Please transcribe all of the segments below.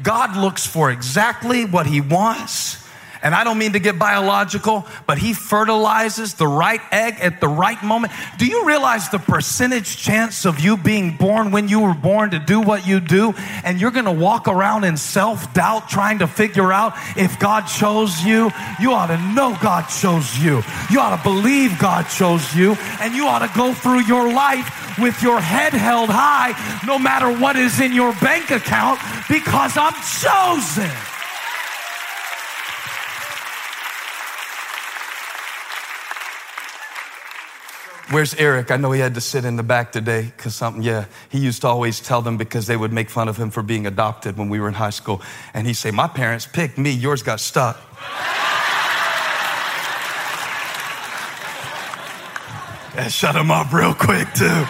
God looks for exactly what he wants and I don't mean to get biological, but he fertilizes the right egg at the right moment. Do you realize the percentage chance of you being born when you were born to do what you do? And you're to walk around in self doubt trying to figure out if God chose you. You ought to know God chose you. You ought to believe God chose you. And you ought to go through your life with your head held high no matter what is in your bank account because I'm chosen. Where's Eric? I know he had to sit in the back today because something, yeah. He used to always tell them because they would make fun of him for being adopted when we were in high school. And he'd say, My parents picked me, yours got stuck. That shut him up real quick, too.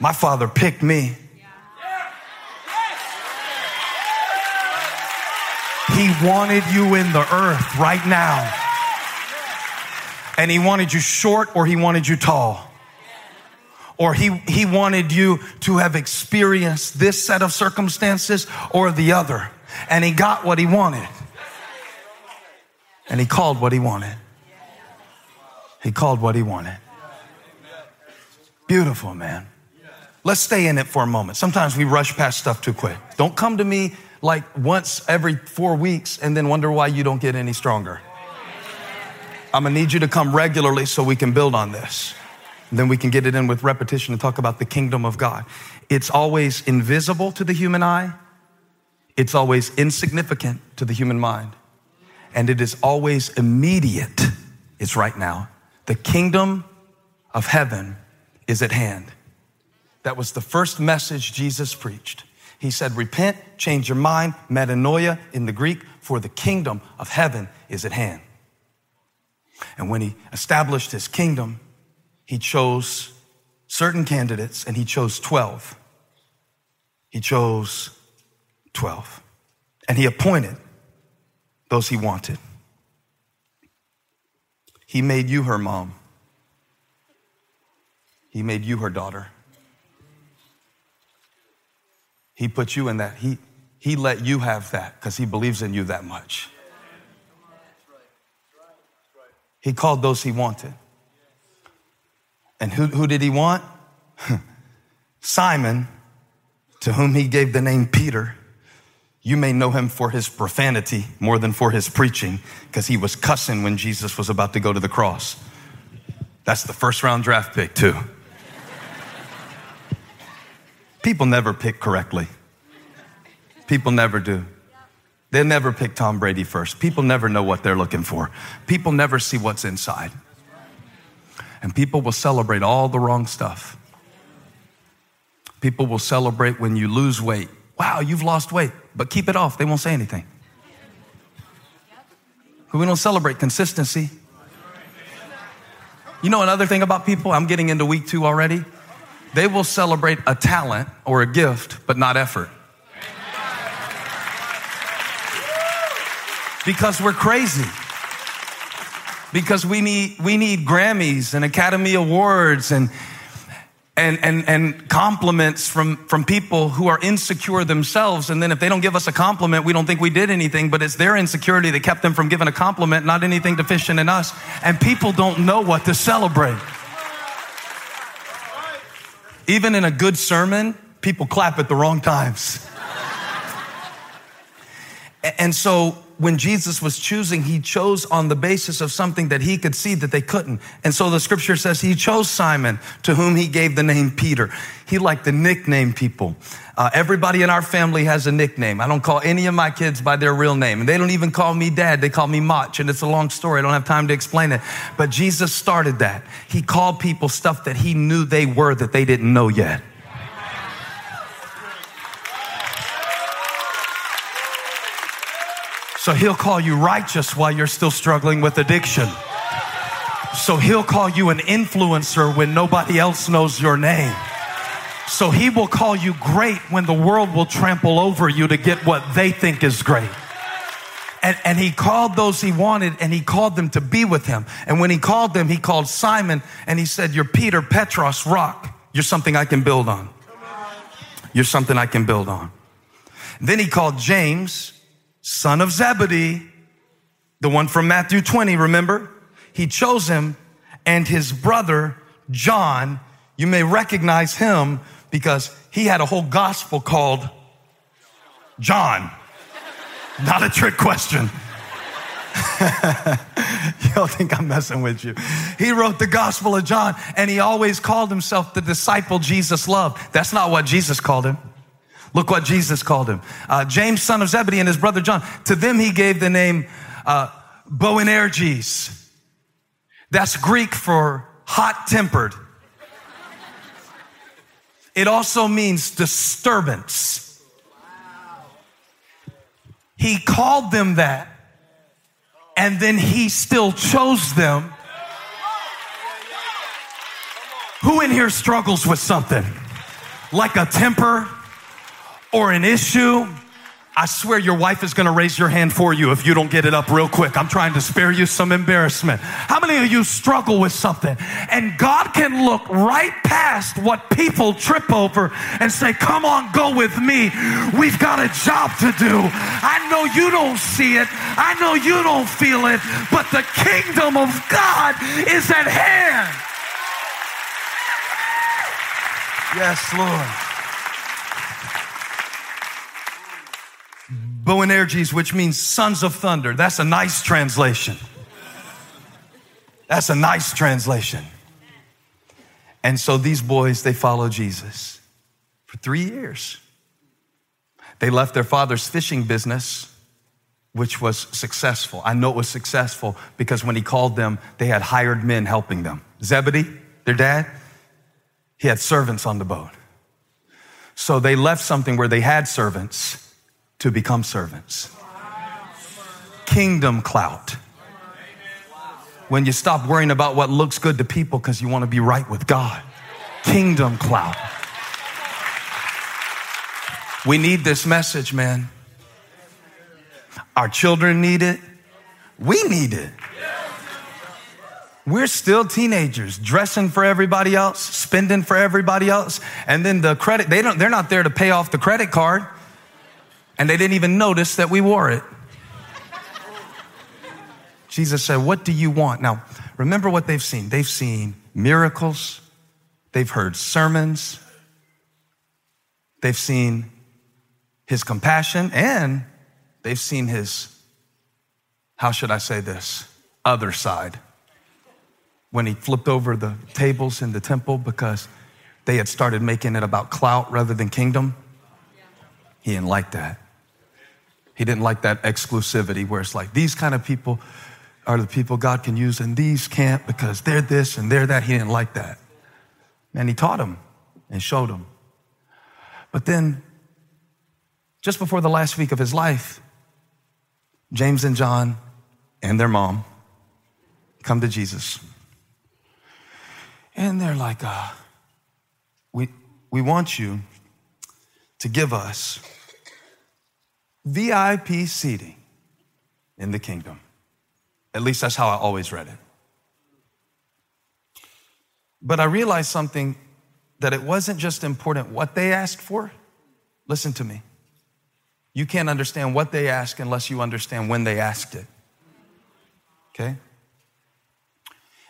My father picked me. Wanted you in the earth right now and he wanted you short or he wanted you tall. Or he, he wanted you to have experienced this set of circumstances or the other. And he got what he wanted. And he called what he wanted. He called what he wanted. Beautiful, man. Let's stay in it for a moment. Sometimes we rush past stuff too quick. Don't come to me like once every four weeks and then wonder why you don't get any stronger. I'm gonna need you to come regularly so we can build on this. Then we can get it in with repetition and talk about the kingdom of God. It's always invisible to the human eye. It's always insignificant to the human mind. And it is always immediate. It's right now. The kingdom of heaven is at hand. That was the first message Jesus preached. He said, Repent, change your mind, metanoia in the Greek, for the kingdom of heaven is at hand. And when he established his kingdom, he chose certain candidates and he chose 12. He chose 12. And he appointed those he wanted. He made you her mom. He made you her daughter. He put you in that. He, he let you have that because he believes in you that much. He called those he wanted. And who, who did he want? Simon, to whom he gave the name Peter. You may know him for his profanity more than for his preaching, because he was cussing when Jesus was about to go to the cross. That's the first round draft pick, too. People never pick correctly. People never do. They'll never pick Tom Brady first. People never know what they're looking for. People never see what's inside. And people will celebrate all the wrong stuff. People will celebrate when you lose weight. Wow, you've lost weight, but keep it off. They won't say anything. We don't celebrate consistency. You know another thing about people? I'm getting into week two already. They will celebrate a talent or a gift, but not effort. because we're crazy. Because we need, we need Grammys and Academy Awards and, and, and, and compliments from, from people who are insecure themselves. And then if they don't give us a compliment, we don't think we did anything, but it's their insecurity that kept them from giving a compliment, not anything deficient in us. And people don't know what to celebrate. Even in a good sermon, people clap at the wrong times. And so when Jesus was choosing, he chose on the basis of something that he could see that they couldn't. And so the scripture says he chose Simon, to whom he gave the name Peter. He liked to nickname people. Uh, everybody in our family has a nickname. I don't call any of my kids by their real name. And they don't even call me dad. They call me Mach. And it's a long story. I don't have time to explain it. But Jesus started that. He called people stuff that he knew they were that they didn't know yet. So he'll call you righteous while you're still struggling with addiction. So he'll call you an influencer when nobody else knows your name. So he will call you great when the world will trample over you to get what they think is great. And, and he called those he wanted and he called them to be with him. And when he called them, he called Simon and he said, You're Peter, Petros, rock. You're something I can build on. You're something I can build on. Then he called James, son of Zebedee, the one from Matthew 20, remember? He chose him and his brother, John. You may recognize him because he had a whole gospel called John. Not a trick question. Y'all think I'm messing with you. He wrote the Gospel of John and he always called himself the disciple Jesus loved. That's not what Jesus called him. Look what Jesus called him. Uh, James, son of Zebedee, and his brother John. To them, he gave the name uh, Boanerges. That's Greek for hot tempered. It also means disturbance. He called them that, and then he still chose them. Who in here struggles with something? Like a temper or an issue? I swear your wife is to raise your hand for you if you don't get it up real quick. I'm trying to spare you some embarrassment. How many of you struggle with something and God can look right past what people trip over and say, come on, go with me. We've got a job to do. I know you don't see it. I know you don't feel it, but the kingdom of God is at hand. Yes, Lord. Boanerges, which means sons of thunder. That's a nice translation. That's a nice translation. And so these boys, they follow Jesus for three years. They left their father's fishing business, which was successful. I know it was successful because when he called them, they had hired men helping them. Zebedee, their dad, he had servants on the boat. So they left something where they had servants to become servants. Kingdom clout. When you stop worrying about what looks good to people because you want to be right with God. Kingdom clout. We need this message, man. Our children need it. We need it. We're still teenagers, dressing for everybody else, spending for everybody else, and then the credit, they don't, they're not there to pay off the credit card and they didn't even notice that we wore it. Jesus said, What do you want? Now, remember what they've seen. They've seen miracles, they've heard sermons, they've seen his compassion, and they've seen his, how should I say this, other side. When he flipped over the tables in the temple because they had started making it about clout rather than kingdom. He didn't like that. He didn't like that exclusivity where it's like these kind of people are the people God can use and these can't because they're this and they're that. He didn't like that. And he taught them and showed them. But then, just before the last week of his life, James and John and their mom come to Jesus. And they're like, uh, we, we want you to give us VIP seating in the kingdom. At least that's how I always read it. But I realized something that it wasn't just important what they asked for. Listen to me. You can't understand what they ask unless you understand when they asked it. Okay?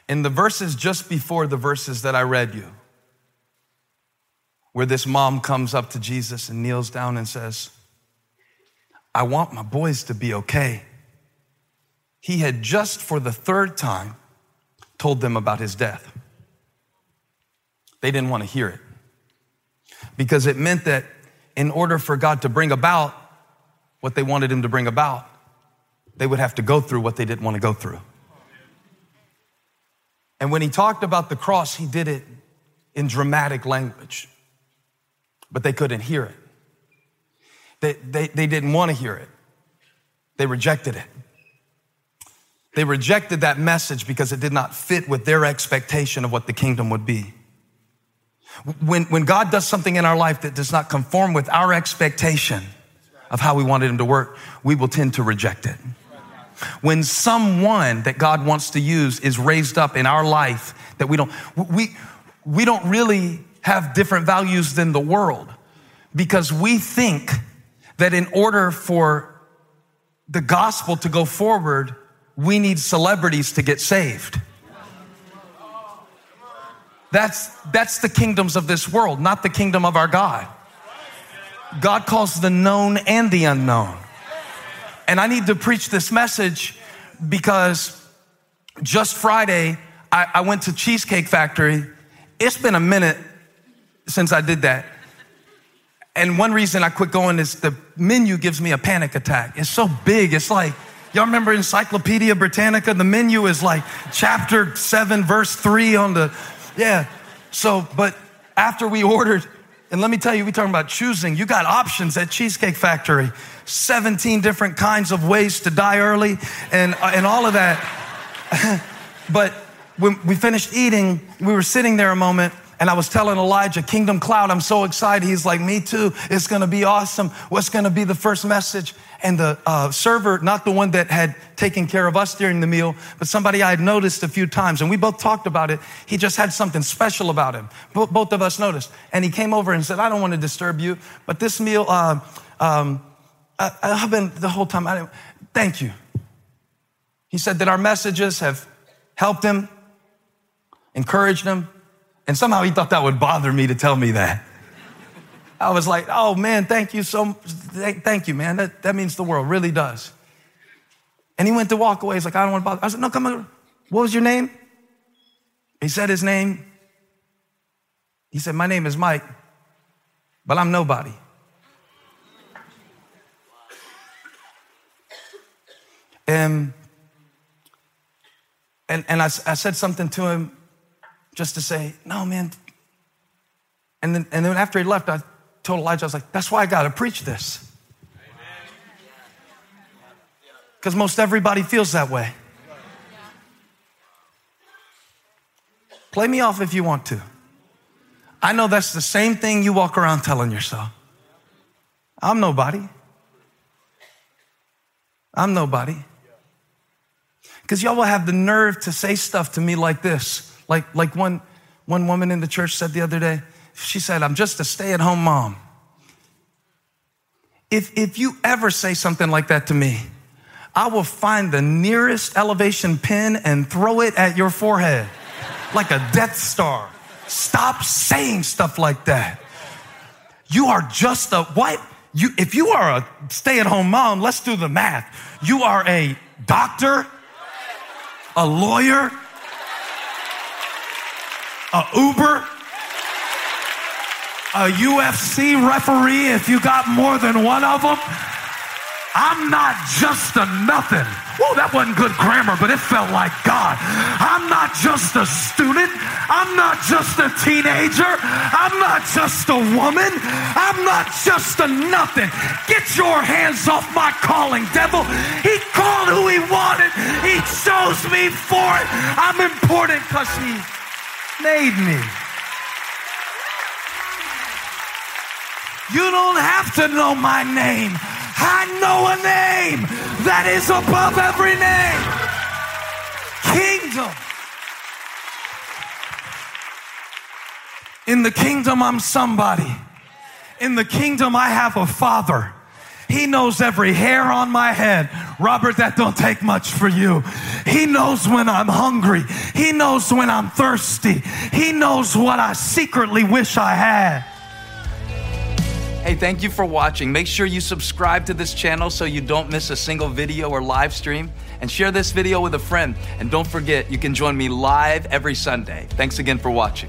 In the verses just before the verses that I read you, where this mom comes up to Jesus and kneels down and says, I want my boys to be okay. He had just for the third time told them about his death. They didn't want to hear it because it meant that in order for God to bring about what they wanted him to bring about, they would have to go through what they didn't want to go through. And when he talked about the cross, he did it in dramatic language, but they couldn't hear it. They, they, they didn't want to hear it. They rejected it. They rejected that message because it did not fit with their expectation of what the kingdom would be. When, when God does something in our life that does not conform with our expectation of how we wanted Him to work, we will tend to reject it. When someone that God wants to use is raised up in our life that we don't, we, we don't really have different values than the world because we think that in order for the gospel to go forward, we need celebrities to get saved. That's, that's the kingdoms of this world, not the kingdom of our God. God calls the known and the unknown. And I need to preach this message because just Friday, I, I went to Cheesecake Factory. It's been a minute since I did that. And one reason I quit going is the menu gives me a panic attack. It's so big. It's like, y'all remember Encyclopedia Britannica? The menu is like chapter seven, verse three on the, yeah. So, but after we ordered, and let me tell you, we're talking about choosing. You got options at Cheesecake Factory, 17 different kinds of ways to die early and, and all of that. but when we finished eating, we were sitting there a moment and I was telling Elijah, Kingdom Clout, I'm so excited. He's like, Me too. It's going to be awesome. What's going to be the first message? And the uh, server, not the one that had taken care of us during the meal, but somebody I had noticed a few times, and we both talked about it. He just had something special about him. both of us noticed. And he came over and said, I don't want to disturb you, but this meal, uh, um, I, have been the whole time, I thank you. He said that our messages have helped him, encouraged him, and somehow he thought that would bother me to tell me that. I was like, oh man, thank you so Thank you, man. That, that means the world, really does. And he went to walk away. He's like, I don't want to bother. I said, no, come on. What was your name? He said his name. He said, my name is Mike, but I'm nobody. And, and, and I, I said something to him just to say, no, man. And then, and then after he left, I told Elijah, I was like, that's why I got to preach this. Because most everybody feels that way. Play me off if you want to. I know that's the same thing you walk around telling yourself. I'm nobody. I'm nobody. Because y'all will have the nerve to say stuff to me like this. Like, like one, one woman in the church said the other day, she said, I'm just a stay at home mom. If, if you ever say something like that to me, I will find the nearest elevation pin and throw it at your forehead like a Death Star. Stop saying stuff like that. You are just a what? You, if you are a stay at home mom, let's do the math. You are a doctor, a lawyer, a Uber, a UFC referee if you got more than one of them. I'm not just a nothing. Whoa, that wasn't good grammar, but it felt like God. I'm not just a student. I'm not just a teenager. I'm not just a woman. I'm not just a nothing. Get your hands off my calling, devil. He called who he wanted. He chose me for it. I'm important because he made me. You don't have to know my name. I know a name that is above every name. Kingdom. In the kingdom, I'm somebody. In the kingdom, I have a father. He knows every hair on my head. Robert, that don't take much for you. He knows when I'm hungry. He knows when I'm thirsty. He knows what I secretly wish I had. Hey, thank you for watching. Make sure you subscribe to this channel so you don't miss a single video or live stream. And share this video with a friend. And don't forget, you can join me live every Sunday. Thanks again for watching.